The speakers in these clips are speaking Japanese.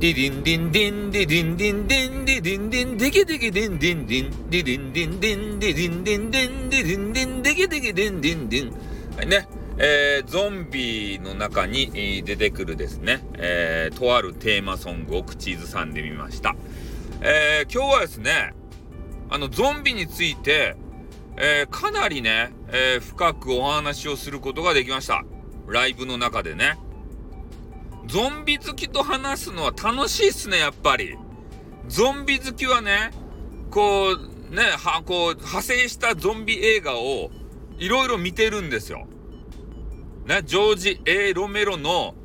ディディンディンディンディディンディンディンディディンディンディキディキディンディンディンディディンディンディンディディンディンディンディディンディンディキディキディンディンディンはいねえー、ゾンビの中に出てくるですね、えー、とあるテーマソングを口ずさんでみました。えー、今日はですね、あの、ゾンビについて、えー、かなりね、えー、深くお話をすることができました。ライブの中でね。ゾンビ好きと話すのは楽しいっすね、やっぱり。ゾンビ好きはね、こう、ね、は、こう、派生したゾンビ映画をいろいろ見てるんですよ。ね、ジョージ・ A・ ロメロの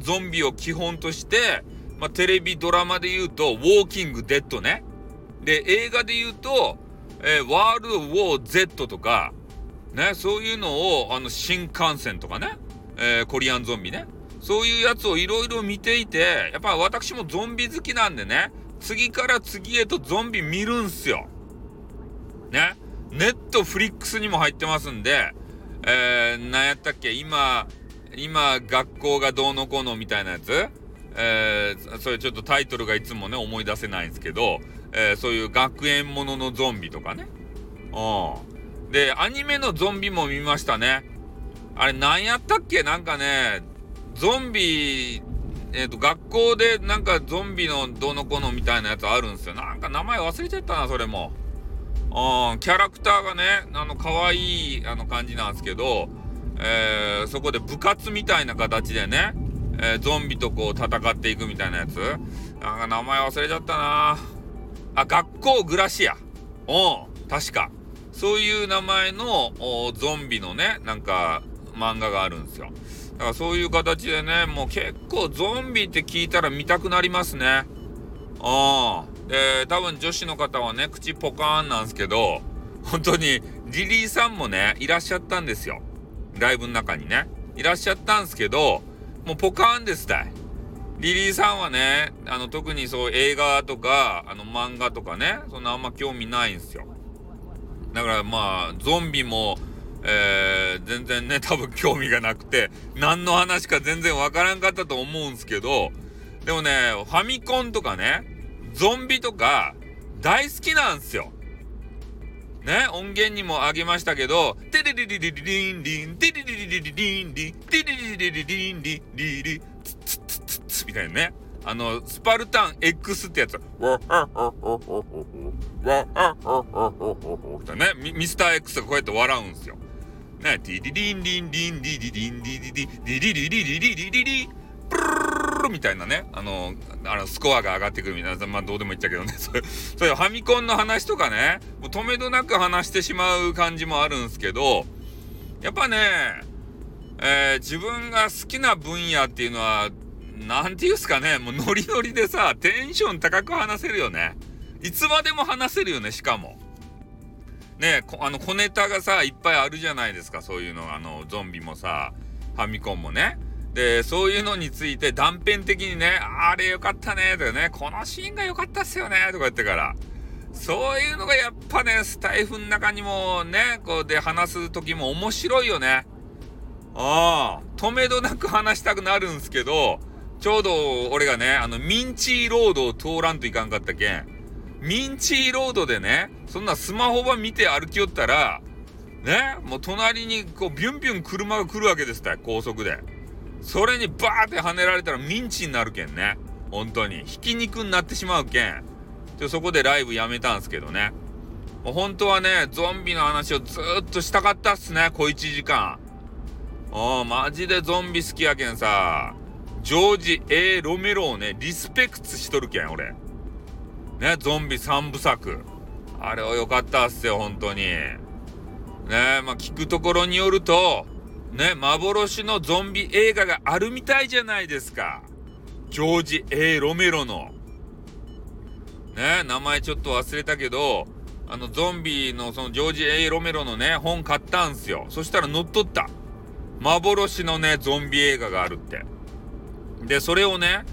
ゾンビを基本として、まあ、テレビドラマで言うと、ウォーキング・デッドね。で、映画で言うと、えー、ワールド・ウォー・ Z とか、ね、そういうのを、あの、新幹線とかね、えー、コリアンゾンビね。そういうやつをいろいろ見ていて、やっぱ私もゾンビ好きなんでね、次から次へとゾンビ見るんすよ。ね。ネットフリックスにも入ってますんで、えー、何やったっけ今、今、学校がどうのこうのみたいなやつえー、それちょっとタイトルがいつもね、思い出せないんですけど、えー、そういう学園もののゾンビとかね。うん。で、アニメのゾンビも見ましたね。あれ何やったっけ？なんかね、ゾンビ、えっ、ー、と、学校でなんかゾンビのどの子のみたいなやつあるんですよ。なんか名前忘れちゃったな、それも。うん、キャラクターがね、あの、可愛いあの感じなんですけど、えー、そこで部活みたいな形でね、えー、ゾンビとこう戦っていくみたいなやつ。なんか名前忘れちゃったなあ、学校グラシア。うん、確か。そういう名前のゾンビのね、なんか漫画があるんですよ。だからそういう形でね、もう結構ゾンビって聞いたら見たくなりますね。ああ。で、多分女子の方はね、口ポカーンなんですけど、本当にリリーさんもね、いらっしゃったんですよ。ライブの中にね。いらっしゃったんですけど、もうポカーンですたい。リリーさんはね、あの、特にそう映画とか、あの漫画とかね、そんなあんま興味ないんですよ。だからまあ、ゾンビも、えー、全然ね、多分興味がなくて、何の話か全然わからんかったと思うんすけど、でもね、ファミコンとかね、ゾンビとか、大好きなんすよ。ね、音源にもあげましたけど、テリリリリリリンリン、テリリリリリリンリン、テリリリリリンリンリリ、ツツツツツみたいなね。あの、スパルタン X ってやつ。わはははははね、ミスター X がこうやって笑うんすよ。ね、ディリリンリンリンリリリンリリリリリリリリリリリリプルルルみたいなね、あの、あの、スコアが上がってくるみたいな、まあどうでもいいっちゃけどね、そういう、そういうファミコンの話とかね、もう止めどなく話してしまう感じもあるんですけど、やっぱね、えー、自分が好きな分野っていうのは、なんて言うんすかね、もうノリノリでさ、テンション高く話せるよね。いつまでも話せるよね、しかも。ねあの小ネタがさいっぱいあるじゃないですかそういうのあのゾンビもさファミコンもねでそういうのについて断片的にねあれよかったねとかねこのシーンが良かったっすよねとか言ってからそういうのがやっぱねスタイフの中にもねこうで話す時も面白いよねああ止めどなく話したくなるんすけどちょうど俺がねあのミンチーロードを通らんといかんかったけんミンチーロードでね、そんなスマホば見て歩きよったら、ね、もう隣にこうビュンビュン車が来るわけですった高速で。それにバーって跳ねられたらミンチになるけんね。本当に。ひき肉になってしまうけん。でそこでライブやめたんすけどね。もう本当はね、ゾンビの話をずっとしたかったっすね、小1時間。おマジでゾンビ好きやけんさ。ジョージ・ A・ ロメロをね、リスペクトしとるけん、俺。ね、ゾンビ3部作。あれは良かったっすよ、本当に。ね、まあ、聞くところによると、ね、幻のゾンビ映画があるみたいじゃないですか。ジョージ・ A・ ロメロの。ね、名前ちょっと忘れたけど、あの、ゾンビのそのジョージ・ A・ ロメロのね、本買ったんすよ。そしたら乗っ取った。幻のね、ゾンビ映画があるって。で、それをね、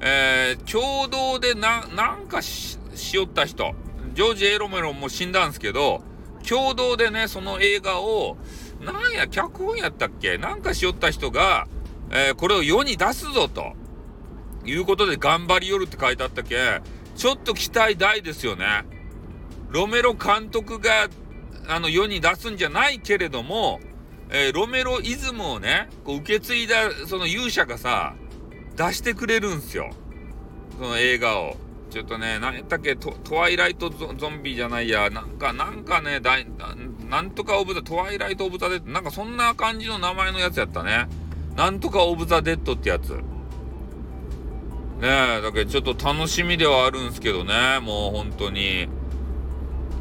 えー、共同でな、なんかし、しよった人、ジョージ・エロメロンも死んだんですけど、共同でね、その映画を、なんや、脚本やったっけ？なんかしよった人が、えー、これを世に出すぞと。いうことで頑張りよるって書いてあったっけ？ちょっと期待大ですよね。ロメロ監督が、あの、世に出すんじゃないけれども、えー、ロメロイズムをね、こう受け継いだ、その勇者がさ、出してくれるんすよ。その映画を。ちょっとね、何やったっけト、ワイライトゾンビじゃないや、なんか、なんかね、だなんとかオブザ、トワイライトオブザデッド、なんかそんな感じの名前のやつやったね。なんとかオブザデッドってやつ。ねえ、だけどちょっと楽しみではあるんすけどね、もう本当に。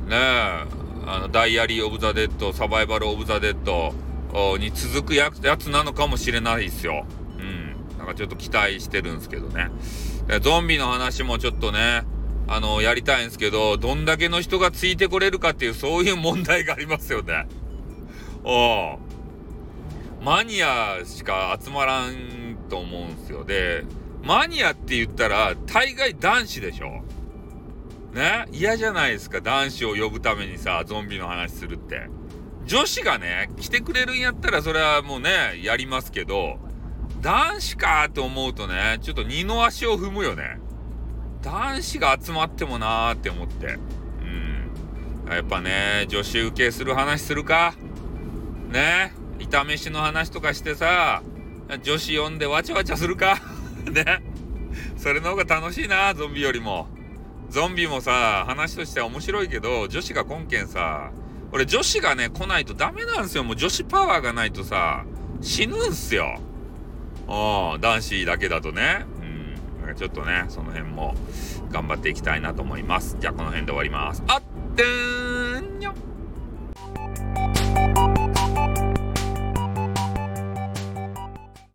ねえ、あの、ダイアリー・オブ・ザ・デッド、サバイバル・オブ・ザ・デッドに続くやつなのかもしれないですよ。なんかちょっと期待してるんですけどね。ゾンビの話もちょっとね、あの、やりたいんですけど、どんだけの人がついてこれるかっていう、そういう問題がありますよね。おマニアしか集まらんと思うんすよ。で、マニアって言ったら、大概男子でしょね？嫌じゃないですか男子を呼ぶためにさゾンビの話するって女子がね来てくれるんやったらそれはもうねやりますけど男子かって思うとねちょっと二の足を踏むよね。男子が集まってもなーって思って。うん。やっぱね女子受けする話するか。ね。炒飯の話とかしてさ女子呼んでわちゃわちゃするか。ね。それの方が楽しいなゾンビよりも。ゾンビもさ、話としては面白いけど、女子が根拠さ、俺女子がね、来ないとダメなんですよ。もう女子パワーがないとさ、死ぬんすよ。あ、男子だけだとね。うん。ちょっとね、その辺も頑張っていきたいなと思います。じゃあこの辺で終わります。あってーん